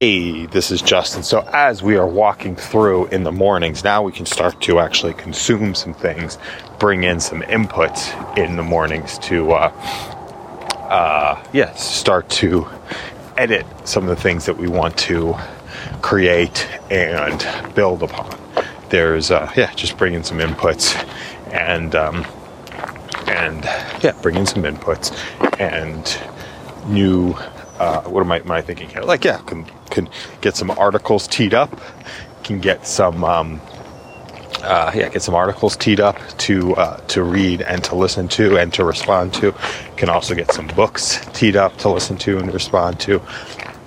Hey, this is Justin. So, as we are walking through in the mornings, now we can start to actually consume some things, bring in some inputs in the mornings to, uh, uh, yeah, start to edit some of the things that we want to create and build upon. There's, uh, yeah, just bring in some inputs and, um, and yeah, bring in some inputs and new uh, what am I, am I thinking here? Like, yeah, can get some articles teed up, can get some, um, uh, yeah, get some articles teed up to uh, to read and to listen to and to respond to. Can also get some books teed up to listen to and respond to.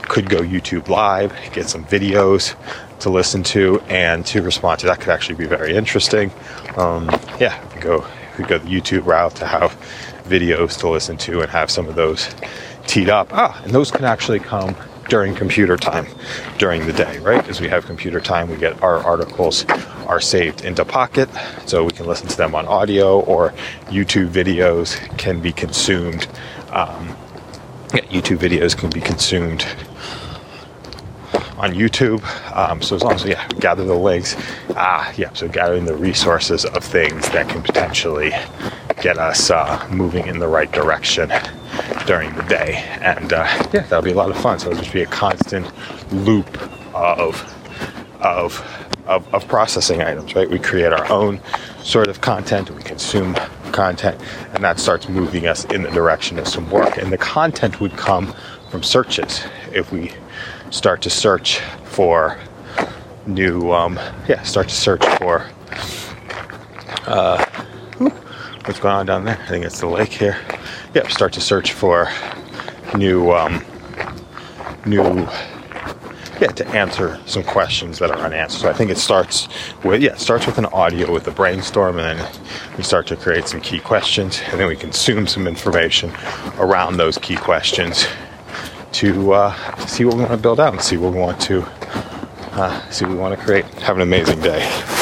Could go YouTube Live, get some videos to listen to and to respond to. That could actually be very interesting. Um, yeah, go could go the YouTube route to have videos to listen to and have some of those teed up. Ah, and those can actually come during computer time during the day, right? As we have computer time, we get our articles are saved into Pocket, so we can listen to them on audio or YouTube videos can be consumed. Um, yeah, YouTube videos can be consumed on YouTube. Um, so as long as we yeah, gather the links, ah, yeah, so gathering the resources of things that can potentially get us uh, moving in the right direction during the day. And uh, yeah, that'll be a lot of fun. So it'll just be a constant loop of, of, of, of processing items, right? We create our own sort of content, we consume content, and that starts moving us in the direction of some work. And the content would come from searches if we start to search for new, um, yeah, start to search for. Uh, what's going on down there? I think it's the lake here. Yep, start to search for new, um, new, yeah, to answer some questions that are unanswered. So I think it starts with, yeah, it starts with an audio with a brainstorm, and then we start to create some key questions, and then we consume some information around those key questions to uh, see what we want to build out and see what we want to uh, see what we want to create. Have an amazing day.